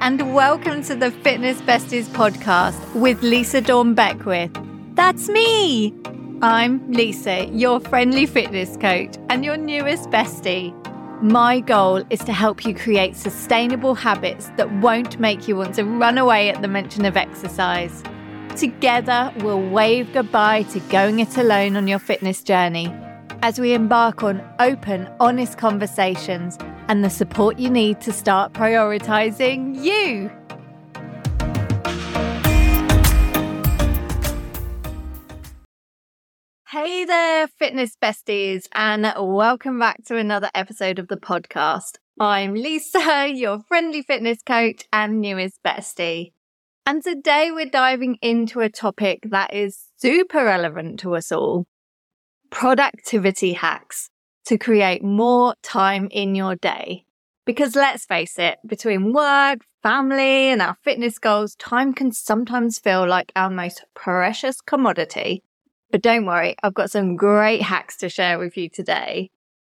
and welcome to the Fitness Besties podcast with Lisa Dawn Beckwith. That's me. I'm Lisa, your friendly fitness coach and your newest bestie. My goal is to help you create sustainable habits that won't make you want to run away at the mention of exercise. Together, we'll wave goodbye to going it alone on your fitness journey as we embark on open, honest conversations and the support you need to start prioritizing you. Hey there, fitness besties, and welcome back to another episode of the podcast. I'm Lisa, your friendly fitness coach and newest bestie. And today we're diving into a topic that is super relevant to us all productivity hacks to create more time in your day. Because let's face it, between work, family, and our fitness goals, time can sometimes feel like our most precious commodity. But don't worry, I've got some great hacks to share with you today.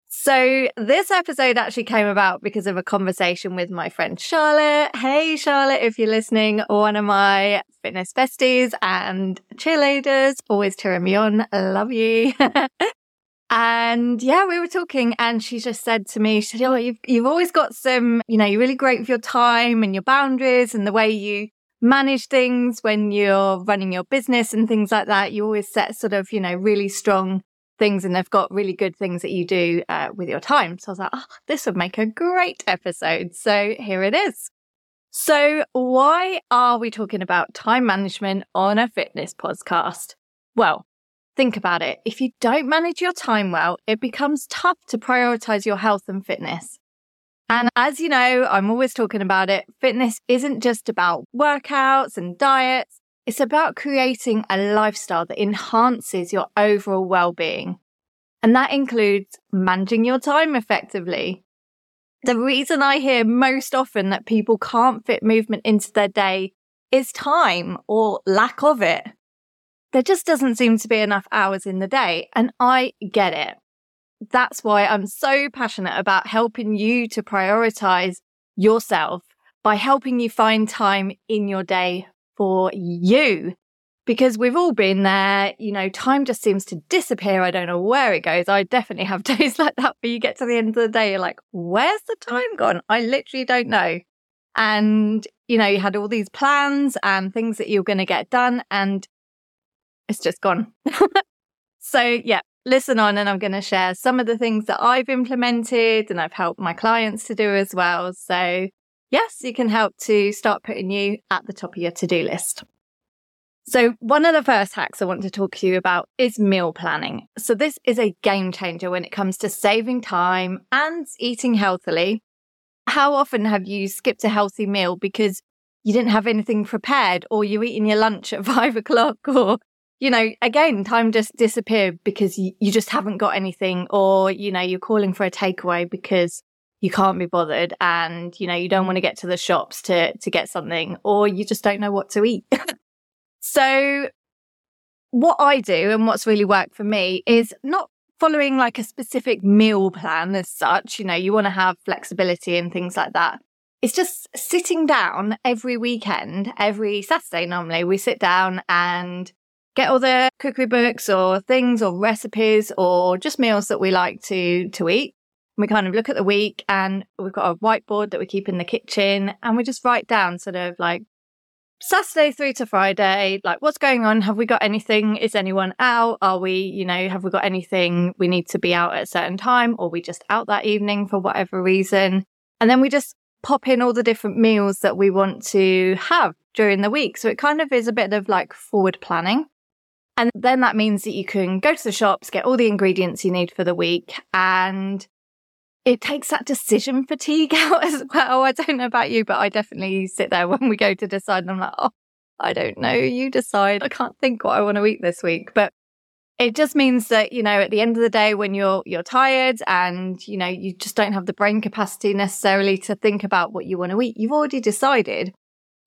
So this episode actually came about because of a conversation with my friend Charlotte. Hey, Charlotte, if you're listening, one of my fitness besties and cheerleaders, always cheering me on. Love you. And yeah, we were talking and she just said to me, she said, Oh, you've, you've always got some, you know, you're really great with your time and your boundaries and the way you manage things when you're running your business and things like that. You always set sort of, you know, really strong things and they've got really good things that you do uh, with your time. So I was like, oh, this would make a great episode. So here it is. So why are we talking about time management on a fitness podcast? Well, Think about it. If you don't manage your time well, it becomes tough to prioritize your health and fitness. And as you know, I'm always talking about it. Fitness isn't just about workouts and diets. It's about creating a lifestyle that enhances your overall well-being. And that includes managing your time effectively. The reason I hear most often that people can't fit movement into their day is time or lack of it there just doesn't seem to be enough hours in the day. And I get it. That's why I'm so passionate about helping you to prioritize yourself by helping you find time in your day for you. Because we've all been there, you know, time just seems to disappear. I don't know where it goes. I definitely have days like that where you get to the end of the day, you're like, where's the time gone? I literally don't know. And, you know, you had all these plans and things that you're going to get done. And it's just gone. so, yeah, listen on, and I'm going to share some of the things that I've implemented and I've helped my clients to do as well. So, yes, you can help to start putting you at the top of your to do list. So, one of the first hacks I want to talk to you about is meal planning. So, this is a game changer when it comes to saving time and eating healthily. How often have you skipped a healthy meal because you didn't have anything prepared, or you're eating your lunch at five o'clock, or you know, again, time just disappeared because you, you just haven't got anything, or, you know, you're calling for a takeaway because you can't be bothered and, you know, you don't want to get to the shops to, to get something, or you just don't know what to eat. so what I do and what's really worked for me is not following like a specific meal plan as such. You know, you want to have flexibility and things like that. It's just sitting down every weekend, every Saturday normally, we sit down and get all the cookery books or things or recipes or just meals that we like to to eat. We kind of look at the week and we've got a whiteboard that we keep in the kitchen and we just write down sort of like Saturday through to Friday, like what's going on? Have we got anything? Is anyone out? Are we, you know, have we got anything we need to be out at a certain time or we just out that evening for whatever reason? And then we just pop in all the different meals that we want to have during the week. So it kind of is a bit of like forward planning. And then that means that you can go to the shops, get all the ingredients you need for the week, and it takes that decision fatigue out as well. I don't know about you, but I definitely sit there when we go to decide and I'm like, oh, I don't know. You decide. I can't think what I want to eat this week. But it just means that, you know, at the end of the day, when you're, you're tired and, you know, you just don't have the brain capacity necessarily to think about what you want to eat, you've already decided.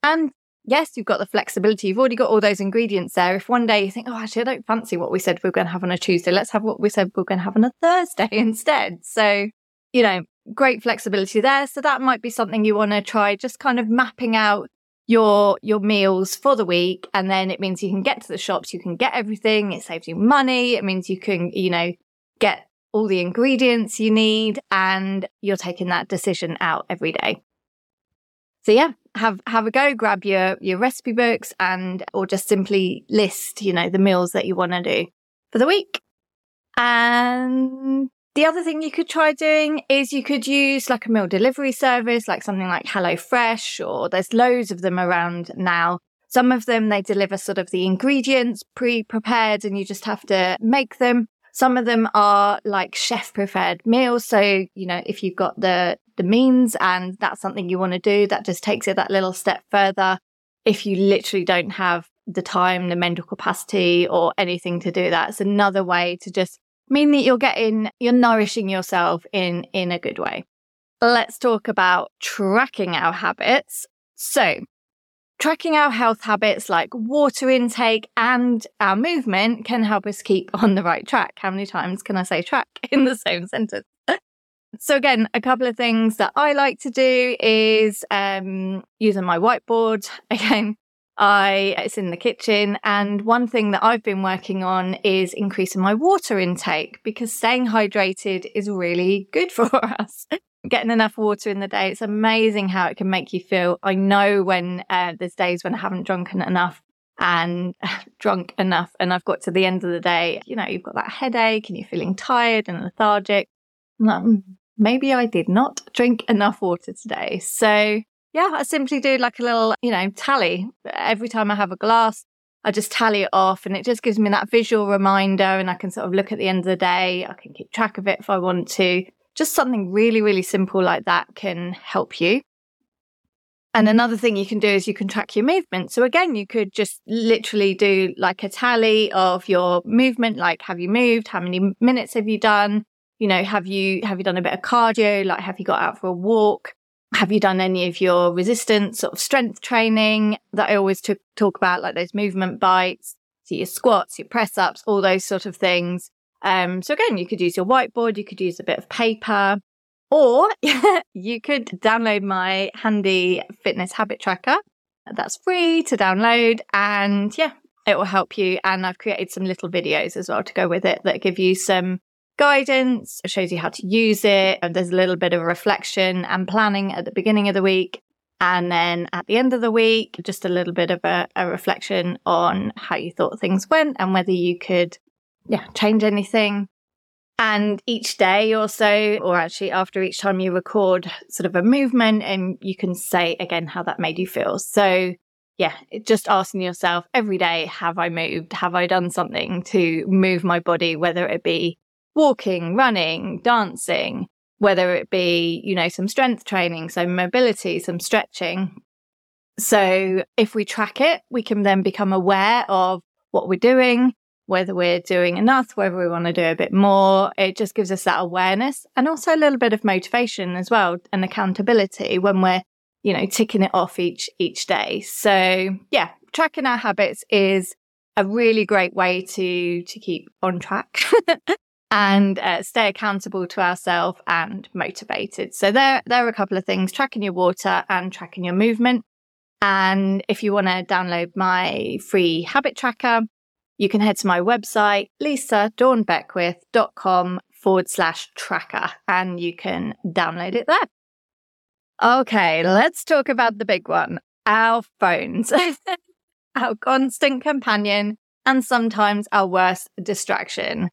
And yes, you've got the flexibility. You've already got all those ingredients there. If one day you think, oh, actually, I don't fancy what we said we are going to have on a Tuesday, let's have what we said we are going to have on a Thursday instead. So, you know, great flexibility there. So that might be something you want to try, just kind of mapping out your your meals for the week and then it means you can get to the shops you can get everything it saves you money it means you can you know get all the ingredients you need and you're taking that decision out every day so yeah have have a go grab your your recipe books and or just simply list you know the meals that you want to do for the week and the other thing you could try doing is you could use like a meal delivery service, like something like HelloFresh, or there's loads of them around now. Some of them, they deliver sort of the ingredients pre prepared and you just have to make them. Some of them are like chef prepared meals. So, you know, if you've got the, the means and that's something you want to do, that just takes it that little step further. If you literally don't have the time, the mental capacity or anything to do that, it's another way to just mean that you're getting, you're nourishing yourself in, in a good way. Let's talk about tracking our habits. So tracking our health habits like water intake and our movement can help us keep on the right track. How many times can I say track in the same sentence? So again, a couple of things that I like to do is um, using my whiteboard. Again, I it's in the kitchen and one thing that I've been working on is increasing my water intake because staying hydrated is really good for us. Getting enough water in the day, it's amazing how it can make you feel. I know when uh, there's days when I haven't drunken enough and drunk enough and I've got to the end of the day, you know, you've got that headache and you're feeling tired and lethargic. Like, hmm, maybe I did not drink enough water today. So yeah, I simply do like a little, you know, tally. Every time I have a glass, I just tally it off and it just gives me that visual reminder and I can sort of look at the end of the day. I can keep track of it if I want to. Just something really, really simple like that can help you. And another thing you can do is you can track your movement. So again, you could just literally do like a tally of your movement, like have you moved? How many minutes have you done? You know, have you, have you done a bit of cardio? Like have you got out for a walk? Have you done any of your resistance sort of strength training that I always t- talk about, like those movement bites, so your squats, your press ups, all those sort of things. Um, so again, you could use your whiteboard, you could use a bit of paper, or you could download my handy fitness habit tracker. That's free to download, and yeah, it will help you. And I've created some little videos as well to go with it that give you some guidance, it shows you how to use it. And there's a little bit of reflection and planning at the beginning of the week. And then at the end of the week, just a little bit of a, a reflection on how you thought things went and whether you could, yeah, change anything. And each day or so, or actually after each time you record sort of a movement and you can say again how that made you feel. So yeah, just asking yourself every day, have I moved? Have I done something to move my body, whether it be walking, running, dancing, whether it be, you know, some strength training, so mobility, some stretching. So if we track it, we can then become aware of what we're doing, whether we're doing enough, whether we want to do a bit more. It just gives us that awareness and also a little bit of motivation as well and accountability when we're, you know, ticking it off each, each day. So yeah, tracking our habits is a really great way to, to keep on track and uh, stay accountable to ourselves and motivated. So there, there are a couple of things, tracking your water and tracking your movement. And if you want to download my free habit tracker, you can head to my website, lisadawnbeckwith.com forward slash tracker, and you can download it there. Okay, let's talk about the big one our phones, our constant companion, and sometimes our worst distraction.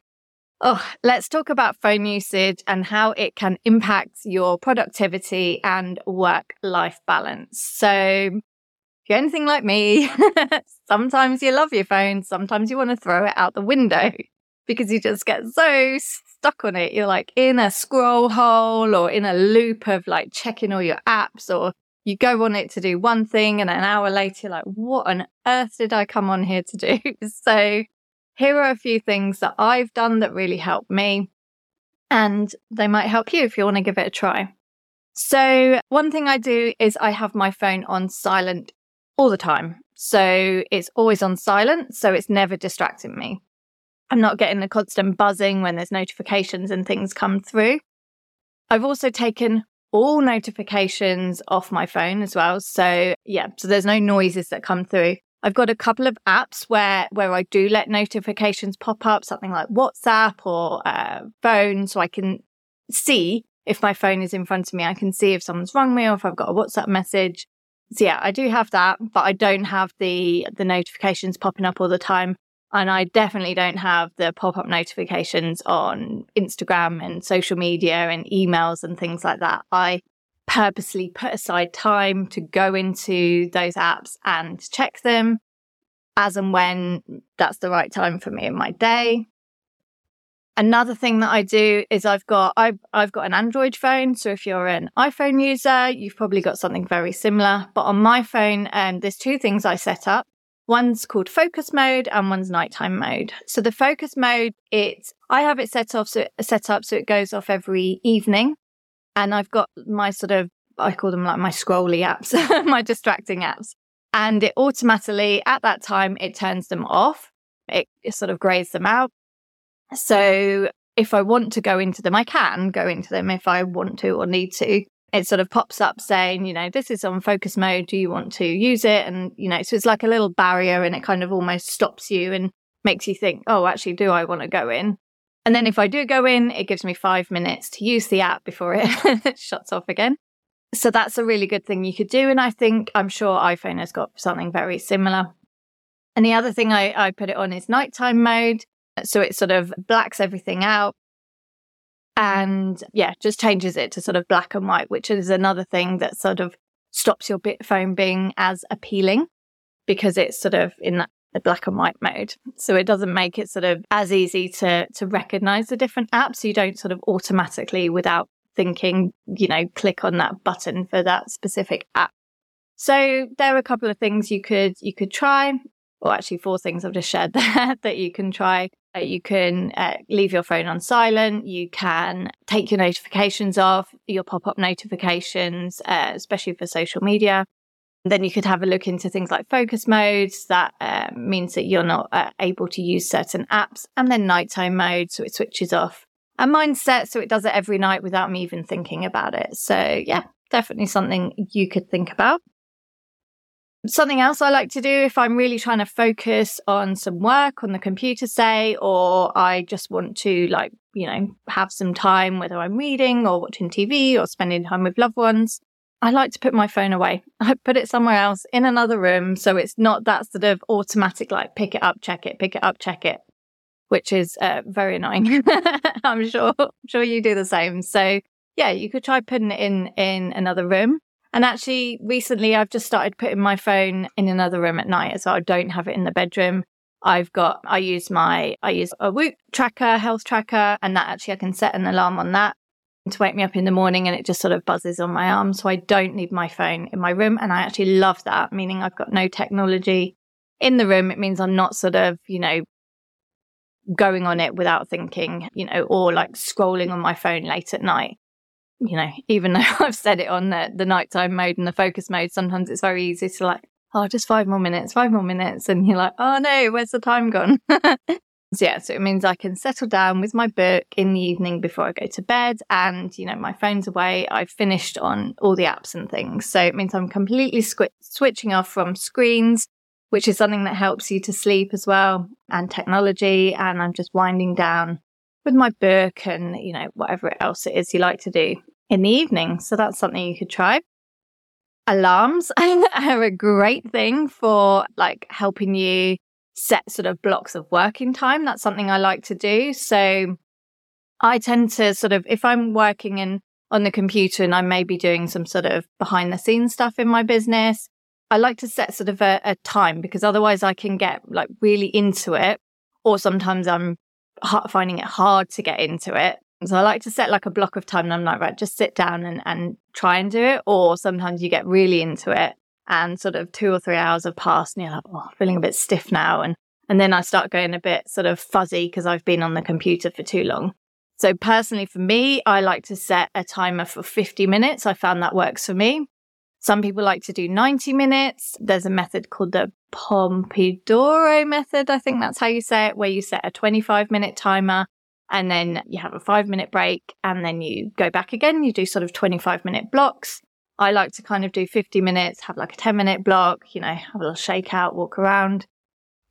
Oh, let's talk about phone usage and how it can impact your productivity and work life balance. So, if you're anything like me, sometimes you love your phone, sometimes you want to throw it out the window because you just get so stuck on it. You're like in a scroll hole or in a loop of like checking all your apps, or you go on it to do one thing and an hour later, you're like, what on earth did I come on here to do? So, here are a few things that I've done that really helped me, and they might help you if you want to give it a try. So, one thing I do is I have my phone on silent all the time. So, it's always on silent, so it's never distracting me. I'm not getting the constant buzzing when there's notifications and things come through. I've also taken all notifications off my phone as well. So yeah, so there's no noises that come through. I've got a couple of apps where where I do let notifications pop up, something like WhatsApp or uh, phone, so I can see if my phone is in front of me. I can see if someone's rung me or if I've got a WhatsApp message. So yeah, I do have that, but I don't have the the notifications popping up all the time. And I definitely don't have the pop up notifications on Instagram and social media and emails and things like that. I purposely put aside time to go into those apps and check them as and when that's the right time for me in my day. Another thing that I do is I've got I've I've got an Android phone. So if you're an iPhone user, you've probably got something very similar. But on my phone, um, there's two things I set up. One's called focus mode and one's nighttime mode. So the focus mode, it's I have it set off so set up so it goes off every evening. And I've got my sort of I call them like my scrolly apps, my distracting apps. And it automatically at that time it turns them off. It, it sort of grays them out so if I want to go into them, I can go into them if I want to or need to. It sort of pops up saying, you know, this is on focus mode. Do you want to use it? And, you know, so it's like a little barrier and it kind of almost stops you and makes you think, oh, actually, do I want to go in? And then if I do go in, it gives me five minutes to use the app before it shuts off again. So that's a really good thing you could do. And I think I'm sure iPhone has got something very similar. And the other thing I, I put it on is nighttime mode. So it sort of blacks everything out and yeah, just changes it to sort of black and white, which is another thing that sort of stops your bit phone being as appealing because it's sort of in that black and white mode. So it doesn't make it sort of as easy to to recognize the different apps. You don't sort of automatically without thinking, you know, click on that button for that specific app. So there are a couple of things you could you could try, or actually four things I've just shared there that you can try. Uh, you can uh, leave your phone on silent. You can take your notifications off, your pop up notifications, uh, especially for social media. Then you could have a look into things like focus modes. That uh, means that you're not uh, able to use certain apps. And then nighttime mode, so it switches off. And mine's set so it does it every night without me even thinking about it. So, yeah, definitely something you could think about. Something else I like to do if I'm really trying to focus on some work on the computer, say, or I just want to, like, you know, have some time, whether I'm reading or watching TV or spending time with loved ones, I like to put my phone away. I put it somewhere else in another room. So it's not that sort of automatic, like, pick it up, check it, pick it up, check it, which is uh, very annoying. I'm sure, I'm sure you do the same. So yeah, you could try putting it in, in another room. And actually, recently I've just started putting my phone in another room at night well. I don't have it in the bedroom. I've got, I use my, I use a Whoop tracker, health tracker, and that actually I can set an alarm on that to wake me up in the morning and it just sort of buzzes on my arm. So I don't need my phone in my room. And I actually love that, meaning I've got no technology in the room. It means I'm not sort of, you know, going on it without thinking, you know, or like scrolling on my phone late at night you know, even though I've set it on the, the nighttime mode and the focus mode, sometimes it's very easy to like, oh, just five more minutes, five more minutes. And you're like, oh no, where's the time gone? so yeah, so it means I can settle down with my book in the evening before I go to bed and, you know, my phone's away. I've finished on all the apps and things. So it means I'm completely squ- switching off from screens, which is something that helps you to sleep as well and technology. And I'm just winding down with my book and, you know, whatever else it is you like to do in the evening. So that's something you could try. Alarms are a great thing for like helping you set sort of blocks of working time. That's something I like to do. So I tend to sort of, if I'm working in on the computer and I may be doing some sort of behind the scenes stuff in my business, I like to set sort of a, a time because otherwise I can get like really into it. Or sometimes I'm finding it hard to get into it. So I like to set like a block of time and I'm like, right, just sit down and, and try and do it. Or sometimes you get really into it and sort of two or three hours have passed and you're like, oh, feeling a bit stiff now. And, and then I start going a bit sort of fuzzy because I've been on the computer for too long. So personally for me, I like to set a timer for 50 minutes. I found that works for me. Some people like to do 90 minutes. There's a method called the Pomodoro method. I think that's how you say it, where you set a 25 minute timer and then you have a five minute break and then you go back again. You do sort of 25 minute blocks. I like to kind of do 50 minutes, have like a 10 minute block, you know, have a little shakeout, walk around.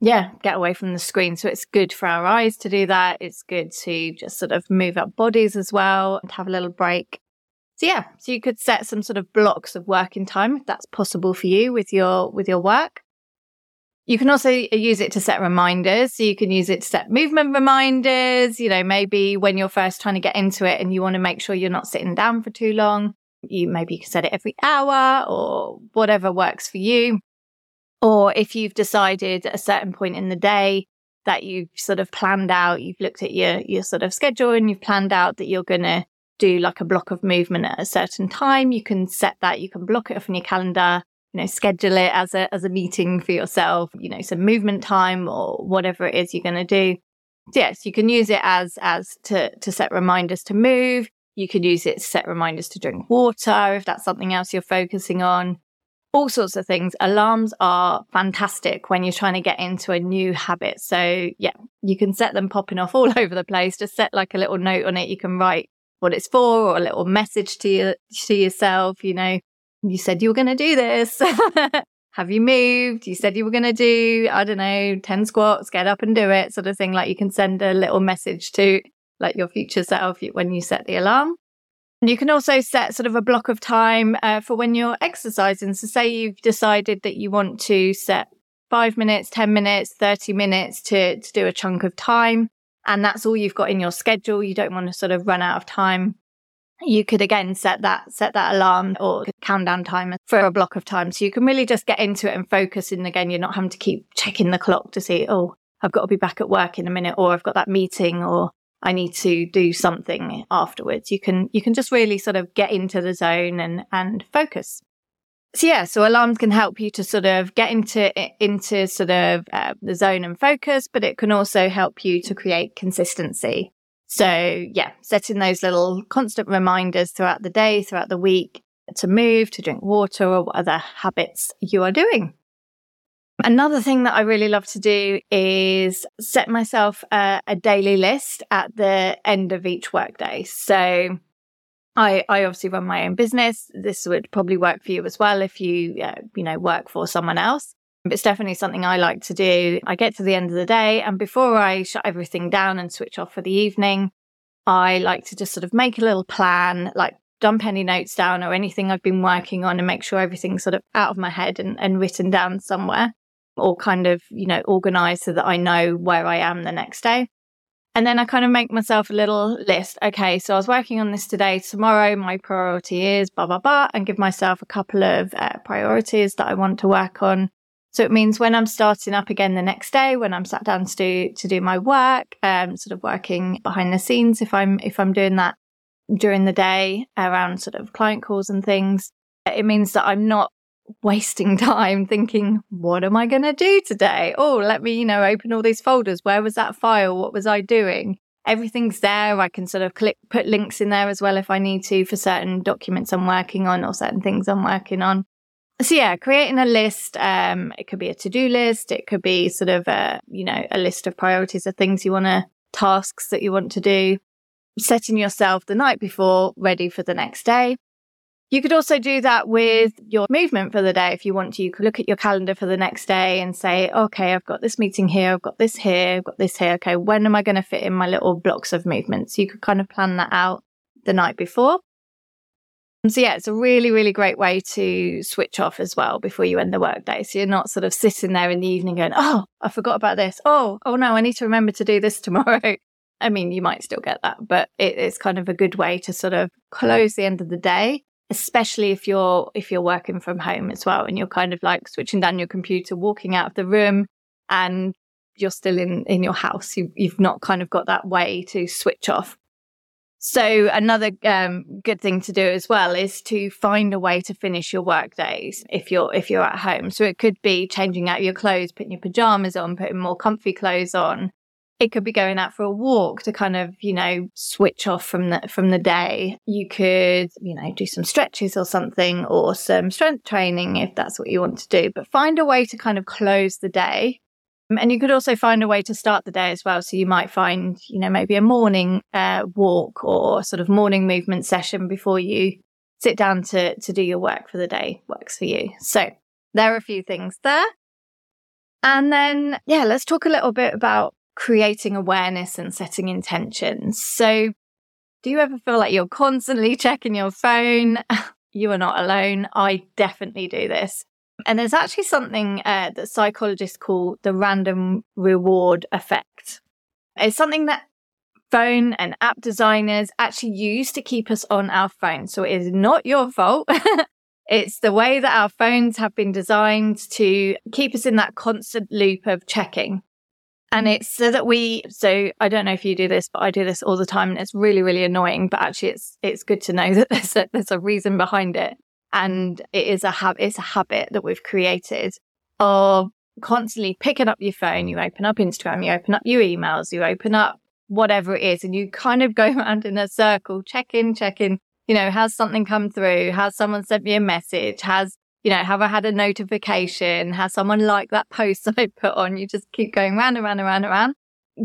Yeah, get away from the screen. So it's good for our eyes to do that. It's good to just sort of move our bodies as well and have a little break. So yeah, so you could set some sort of blocks of working time if that's possible for you with your with your work. You can also use it to set reminders. So you can use it to set movement reminders, you know, maybe when you're first trying to get into it and you want to make sure you're not sitting down for too long. You maybe you can set it every hour or whatever works for you. Or if you've decided at a certain point in the day that you've sort of planned out, you've looked at your, your sort of schedule and you've planned out that you're going to do like a block of movement at a certain time, you can set that, you can block it off in your calendar you know, schedule it as a as a meeting for yourself, you know, some movement time or whatever it is you're going to do. Yes, you can use it as as to to set reminders to move. You could use it to set reminders to drink water if that's something else you're focusing on. All sorts of things. Alarms are fantastic when you're trying to get into a new habit. So yeah, you can set them popping off all over the place. Just set like a little note on it. You can write what it's for or a little message to you to yourself, you know, you said you were going to do this. Have you moved? You said you were going to do, I don't know, 10 squats, get up and do it, sort of thing. Like you can send a little message to like your future self when you set the alarm. And you can also set sort of a block of time uh, for when you're exercising. So say you've decided that you want to set five minutes, 10 minutes, 30 minutes to, to do a chunk of time. And that's all you've got in your schedule. You don't want to sort of run out of time you could again set that set that alarm or countdown timer for a block of time so you can really just get into it and focus and again you're not having to keep checking the clock to see oh i've got to be back at work in a minute or i've got that meeting or i need to do something afterwards. You can you can just really sort of get into the zone and and focus. So yeah so alarms can help you to sort of get into into sort of uh, the zone and focus but it can also help you to create consistency. So yeah, setting those little constant reminders throughout the day, throughout the week to move, to drink water or what other habits you are doing. Another thing that I really love to do is set myself a, a daily list at the end of each workday. So I, I obviously run my own business. This would probably work for you as well if you, uh, you know, work for someone else. But it's definitely something I like to do. I get to the end of the day, and before I shut everything down and switch off for the evening, I like to just sort of make a little plan, like dump any notes down or anything I've been working on and make sure everything's sort of out of my head and, and written down somewhere or kind of, you know, organized so that I know where I am the next day. And then I kind of make myself a little list. Okay, so I was working on this today. Tomorrow, my priority is blah, blah, blah, and give myself a couple of uh, priorities that I want to work on. So it means when I'm starting up again the next day, when I'm sat down to do to do my work, um, sort of working behind the scenes, if I'm if I'm doing that during the day around sort of client calls and things, it means that I'm not wasting time thinking, what am I going to do today? Oh, let me, you know, open all these folders. Where was that file? What was I doing? Everything's there. I can sort of click, put links in there as well if I need to for certain documents I'm working on or certain things I'm working on so yeah, creating a list. Um, it could be a to-do list. It could be sort of a, you know, a list of priorities of things you want to, tasks that you want to do. Setting yourself the night before ready for the next day. You could also do that with your movement for the day if you want to. You could look at your calendar for the next day and say, okay, I've got this meeting here, I've got this here, I've got this here. Okay, when am I going to fit in my little blocks of movement? So you could kind of plan that out the night before. Um, so yeah, it's a really, really great way to switch off as well before you end the workday. So you're not sort of sitting there in the evening going, Oh, I forgot about this. Oh, oh no, I need to remember to do this tomorrow. I mean, you might still get that, but it is kind of a good way to sort of close the end of the day, especially if you're if you're working from home as well and you're kind of like switching down your computer, walking out of the room and you're still in in your house. You, you've not kind of got that way to switch off. So another um, good thing to do as well is to find a way to finish your work days if you're if you're at home. So it could be changing out your clothes, putting your pajamas on, putting more comfy clothes on. It could be going out for a walk to kind of, you know, switch off from the from the day. You could, you know, do some stretches or something or some strength training if that's what you want to do. But find a way to kind of close the day And you could also find a way to start the day as well. So you might find, you know, maybe a morning uh, walk or sort of morning movement session before you sit down to, to do your work for the day works for you. So there are a few things there. And then, yeah, let's talk a little bit about creating awareness and setting intentions. So do you ever feel like you're constantly checking your phone? you are not alone. I definitely do this. And there's actually something uh, that psychologists call the random reward effect. It's something that phone and app designers actually use to keep us on our phone. So it is not your fault. it's the way that our phones have been designed to keep us in that constant loop of checking. And it's so that we, so I don't know if you do this, but I do this all the time and it's really, really annoying. But actually it's, it's good to know that there's a, there's a reason behind it. And it is a habit, it's a habit that we've created of constantly picking up your phone. You open up Instagram, you open up your emails, you open up whatever it is, and you kind of go around in a circle, check in, check in. You know, has something come through? Has someone sent me a message? Has, you know, have I had a notification? Has someone liked that post I put on? You just keep going round and round and round and round,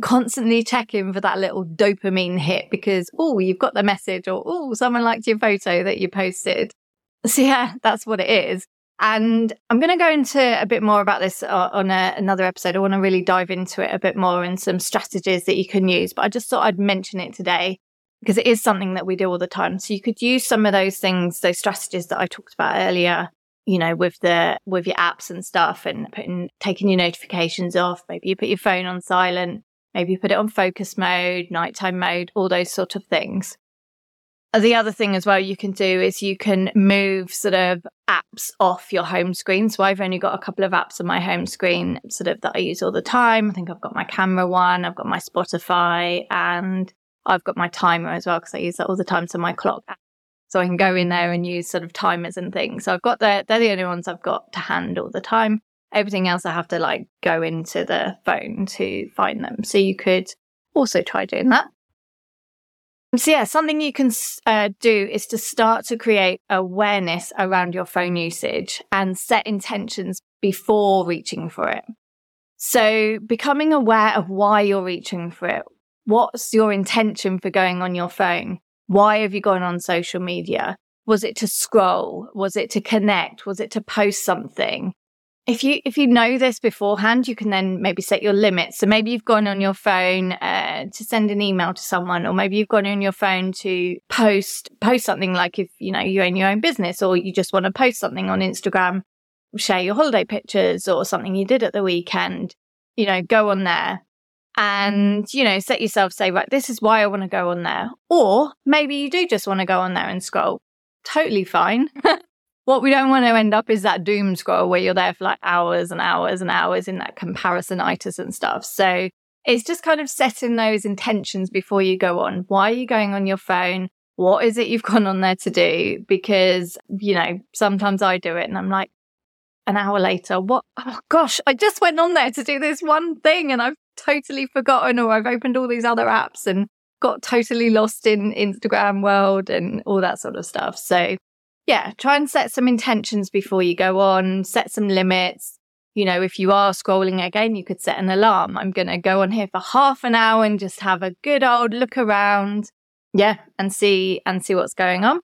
constantly checking for that little dopamine hit because, oh, you've got the message or, oh, someone liked your photo that you posted. So yeah, that's what it is. And I'm going to go into a bit more about this uh, on a, another episode. I want to really dive into it a bit more and some strategies that you can use. But I just thought I'd mention it today because it is something that we do all the time. So you could use some of those things, those strategies that I talked about earlier, you know, with the, with your apps and stuff and putting, taking your notifications off. Maybe you put your phone on silent. Maybe you put it on focus mode, nighttime mode, all those sort of things. The other thing as well you can do is you can move sort of apps off your home screen. So I've only got a couple of apps on my home screen sort of that I use all the time. I think I've got my camera one, I've got my Spotify and I've got my timer as well because I use that all the time. So my clock. So I can go in there and use sort of timers and things. So I've got the, they're the only ones I've got to hand all the time. Everything else I have to like go into the phone to find them. So you could also try doing that. So, yeah, something you can uh, do is to start to create awareness around your phone usage and set intentions before reaching for it. So, becoming aware of why you're reaching for it. What's your intention for going on your phone? Why have you gone on social media? Was it to scroll? Was it to connect? Was it to post something? if you if you know this beforehand you can then maybe set your limits so maybe you've gone on your phone uh, to send an email to someone or maybe you've gone on your phone to post post something like if you know you own your own business or you just want to post something on instagram share your holiday pictures or something you did at the weekend you know go on there and you know set yourself say right this is why i want to go on there or maybe you do just want to go on there and scroll totally fine what we don't want to end up is that doom scroll where you're there for like hours and hours and hours in that comparisonitis and stuff. So it's just kind of setting those intentions before you go on. Why are you going on your phone? What is it you've gone on there to do? Because, you know, sometimes I do it and I'm like, an hour later, what? Oh gosh, I just went on there to do this one thing and I've totally forgotten or I've opened all these other apps and got totally lost in Instagram world and all that sort of stuff. So yeah, try and set some intentions before you go on, set some limits. You know, if you are scrolling again, you could set an alarm. I'm going to go on here for half an hour and just have a good old look around. Yeah, and see and see what's going on.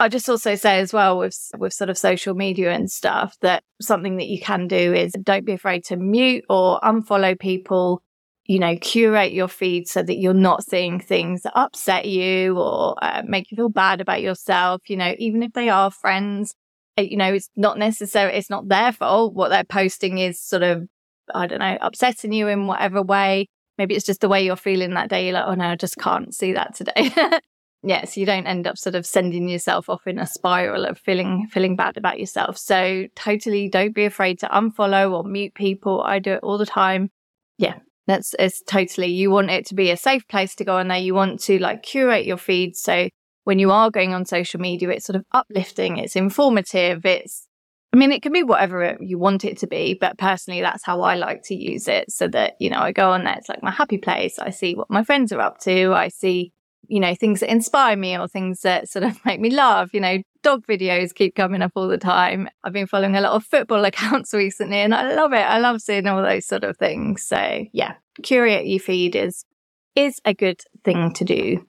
I just also say as well with with sort of social media and stuff that something that you can do is don't be afraid to mute or unfollow people you know, curate your feed so that you're not seeing things that upset you or uh, make you feel bad about yourself. You know, even if they are friends, uh, you know, it's not necessary, it's not their fault. What they're posting is sort of, I don't know, upsetting you in whatever way. Maybe it's just the way you're feeling that day. You're like, oh no, I just can't see that today. yeah, so you don't end up sort of sending yourself off in a spiral of feeling feeling bad about yourself. So totally don't be afraid to unfollow or mute people. I do it all the time. Yeah, that's it's totally you want it to be a safe place to go on there. You want to like curate your feed so when you are going on social media, it's sort of uplifting, it's informative, it's I mean, it can be whatever you want it to be, but personally, that's how I like to use it so that, you know, I go on there, it's like my happy place. I see what my friends are up to. I see you know, things that inspire me or things that sort of make me laugh. You know, dog videos keep coming up all the time. I've been following a lot of football accounts recently and I love it. I love seeing all those sort of things. So yeah, curate your feed is, is a good thing to do.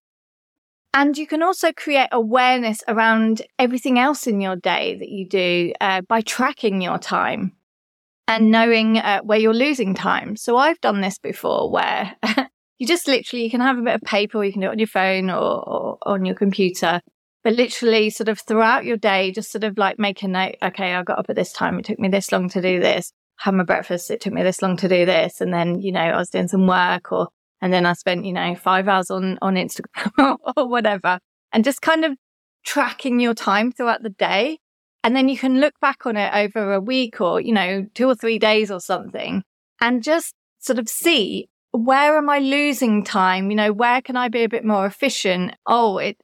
And you can also create awareness around everything else in your day that you do uh, by tracking your time and knowing uh, where you're losing time. So I've done this before where you just literally, you can have a bit of paper you can do it on your phone or, or on your computer, but literally sort of throughout your day, just sort of like make a note. Okay. I got up at this time. It took me this long to do this. Had my breakfast. It took me this long to do this. And then, you know, I was doing some work or and then I spent, you know, five hours on, on Instagram or whatever and just kind of tracking your time throughout the day. And then you can look back on it over a week or, you know, two or three days or something and just sort of see where am I losing time? You know, where can I be a bit more efficient? Oh, it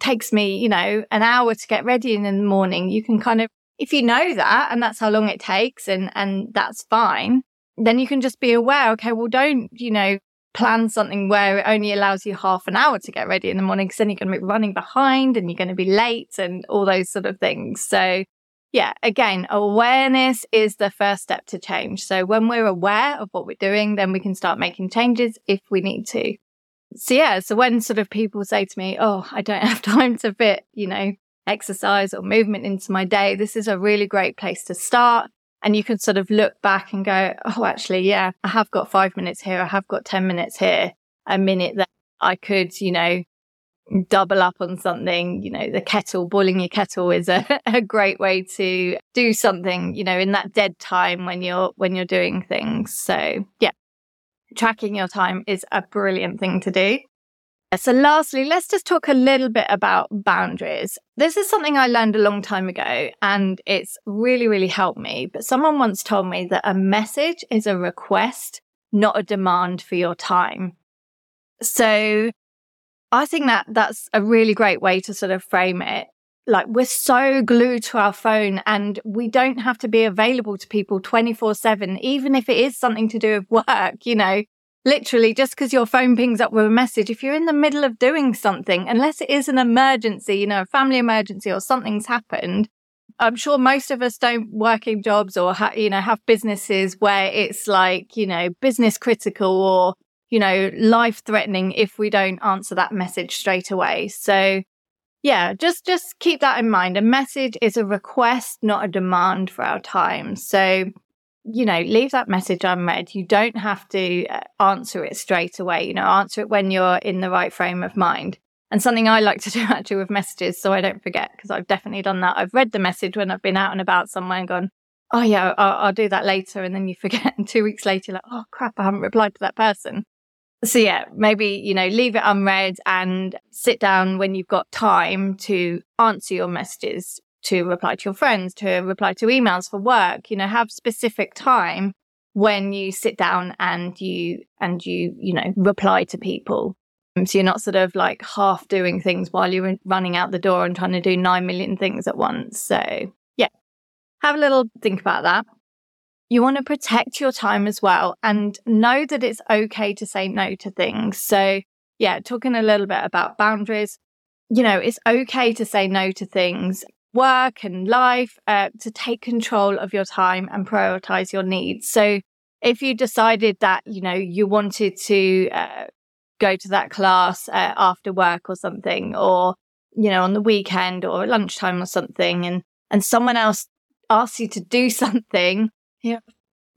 takes me, you know, an hour to get ready in the morning. You can kind of, if you know that and that's how long it takes and, and that's fine, then you can just be aware, okay, well, don't, you know, plan something where it only allows you half an hour to get ready in the morning because then you're going to be running behind and you're going to be late and all those sort of things. So yeah, again, awareness is the first step to change. So when we're aware of what we're doing, then we can start making changes if we need to. So yeah, so when sort of people say to me, Oh, I don't have time to fit, you know, exercise or movement into my day, this is a really great place to start. And you can sort of look back and go, oh, actually, yeah, I have got five minutes here. I have got 10 minutes here. A minute that I could, you know, double up on something. You know, the kettle, boiling your kettle is a, a great way to do something, you know, in that dead time when you're, when you're doing things. So yeah, tracking your time is a brilliant thing to do. So, lastly, let's just talk a little bit about boundaries. This is something I learned a long time ago and it's really, really helped me. But someone once told me that a message is a request, not a demand for your time. So, I think that that's a really great way to sort of frame it. Like we're so glued to our phone and we don't have to be available to people 24 seven, even if it is something to do with work, you know, literally just because your phone pings up with a message, if you're in the middle of doing something, unless it is an emergency, you know, a family emergency or something's happened, I'm sure most of us don't work in jobs or, ha- you know, have businesses where it's like, you know, business critical or, you know, life threatening if we don't answer that message straight away. So yeah, just, just keep that in mind. A message is a request, not a demand for our time. So you know, leave that message unread. You don't have to uh, answer it straight away. You know, answer it when you're in the right frame of mind. And something I like to do actually with messages so I don't forget, because I've definitely done that. I've read the message when I've been out and about somewhere and gone, oh, yeah, I'll, I'll do that later. And then you forget. And two weeks later, like, oh, crap, I haven't replied to that person. So, yeah, maybe, you know, leave it unread and sit down when you've got time to answer your messages to reply to your friends, to reply to emails for work, you know, have specific time when you sit down and you, and you, you know, reply to people. Um, so you're not sort of like half doing things while you're running out the door and trying to do 9 million things at once. So yeah, have a little think about that. You want to protect your time as well and know that it's okay to say no to things. So yeah, talking a little bit about boundaries. You know, it's okay to say no to things work and life uh, to take control of your time and prioritize your needs. So if you decided that, you know, you wanted to uh, go to that class uh, after work or something, or, you know, on the weekend or lunchtime or something, and, and someone else asks you to do something, yeah.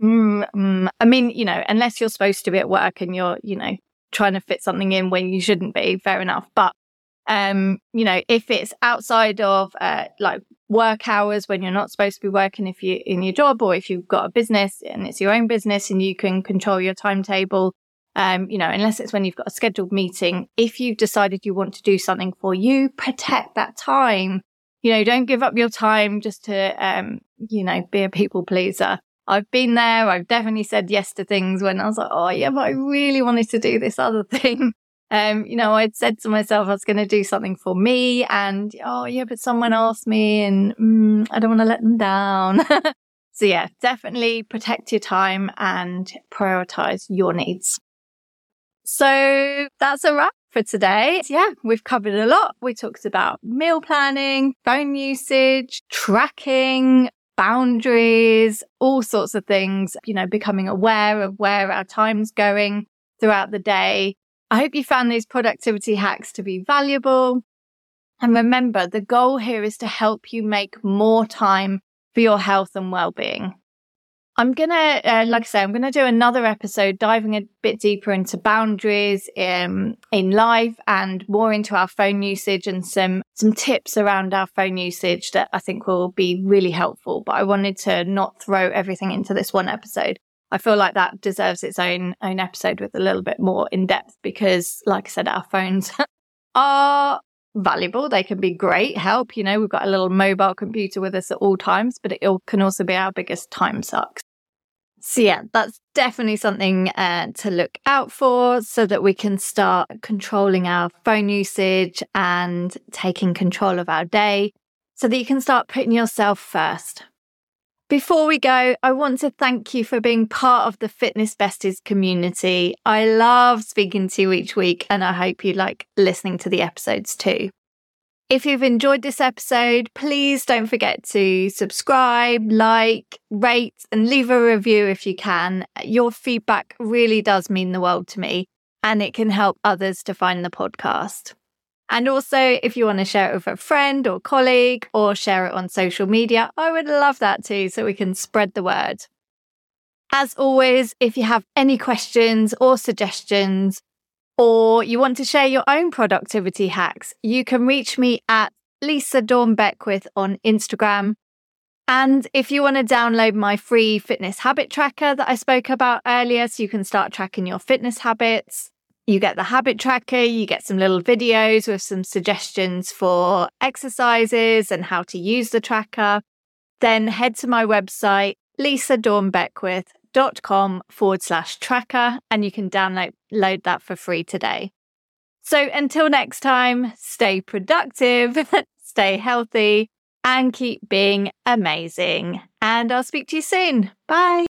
Mm, mm, I mean, you know, unless you're supposed to be at work and you're, you know, trying to fit something in when you shouldn't be, fair enough. But um, you know, if it's outside of uh, like work hours when you're not supposed to be working if you're in your job or if you've got a business and it's your own business and you can control your timetable, um, you know, unless it's when you've got a scheduled meeting, if you've decided you want to do something for you, protect that time. You know, don't give up your time just to, um, you know, be a people pleaser. I've been there. I've definitely said yes to things when I was like, oh, yeah, but I really wanted to do this other thing um, you know, I'd said to myself I was going to do something for me, and oh yeah, but someone asked me, and mm, I don't want to let them down. so yeah, definitely protect your time and prioritize your needs. So that's a wrap for today. Yeah, we've covered a lot. We talked about meal planning, phone usage, tracking, boundaries, all sorts of things, you know, becoming aware of where our time's going throughout the day. I hope you found these productivity hacks to be valuable. And remember, the goal here is to help you make more time for your health and well-being. I'm to, uh, like I say, I'm to do another episode diving a bit deeper into boundaries in, in life and more into our phone usage and some, some tips around our phone usage that I think will be really helpful. But I wanted to not throw everything into this one episode. I feel like that deserves its own, own episode with a little bit more in depth because, like I said, our phones are valuable. They can be great help. You know, we've got a little mobile computer with us at all times, but it can also be our biggest time sucks. So, yeah, that's definitely something uh, to look out for so that we can start controlling our phone usage and taking control of our day so that you can start putting yourself first. Before we go, I want to thank you for being part of the Fitness Besties community. I love speaking to you each week, and I hope you like listening to the episodes too. If you've enjoyed this episode, please don't forget to subscribe, like, rate, and leave a review if you can. Your feedback really does mean the world to me, and it can help others to find the podcast. And also, if you want to share it with a friend or colleague or share it on social media, I would love that too, so we can spread the word. As always, if you have any questions or suggestions, or you want to share your own productivity hacks, you can reach me at Lisa Dawn Beckwith on Instagram. And if you want to download my free fitness habit tracker that I spoke about earlier, so you can start tracking your fitness habits, you get the habit tracker, you get some little videos with some suggestions for exercises and how to use the tracker. Then head to my website, lisadawnbeckwith.com forward slash tracker, and you can download load that for free today. So until next time, stay productive, stay healthy, and keep being amazing. And I'll speak to you soon. Bye.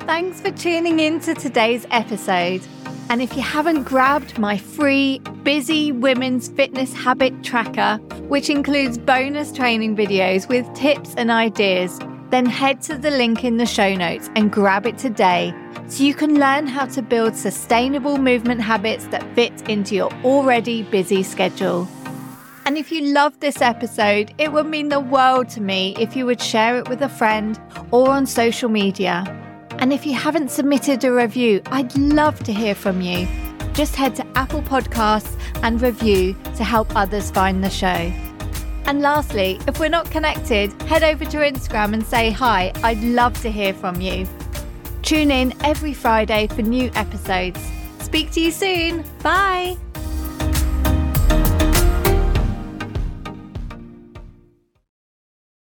Thanks for tuning in to today's episode. And if you haven't grabbed my free Busy Women's Fitness Habit Tracker, which includes bonus training videos with tips and ideas, then head to the link in the show notes and grab it today so you can learn how to build sustainable movement habits that fit into your already busy schedule. And if you loved this episode, it would mean the world to me if you would share it with a friend or on social media. And if you haven't submitted a review, I'd love to hear from you. Just head to Apple Podcasts and review to help others find the show. And lastly, if we're not connected, head over to Instagram and say hi. I'd love to hear from you. Tune in every Friday for new episodes. Speak to you soon. Bye.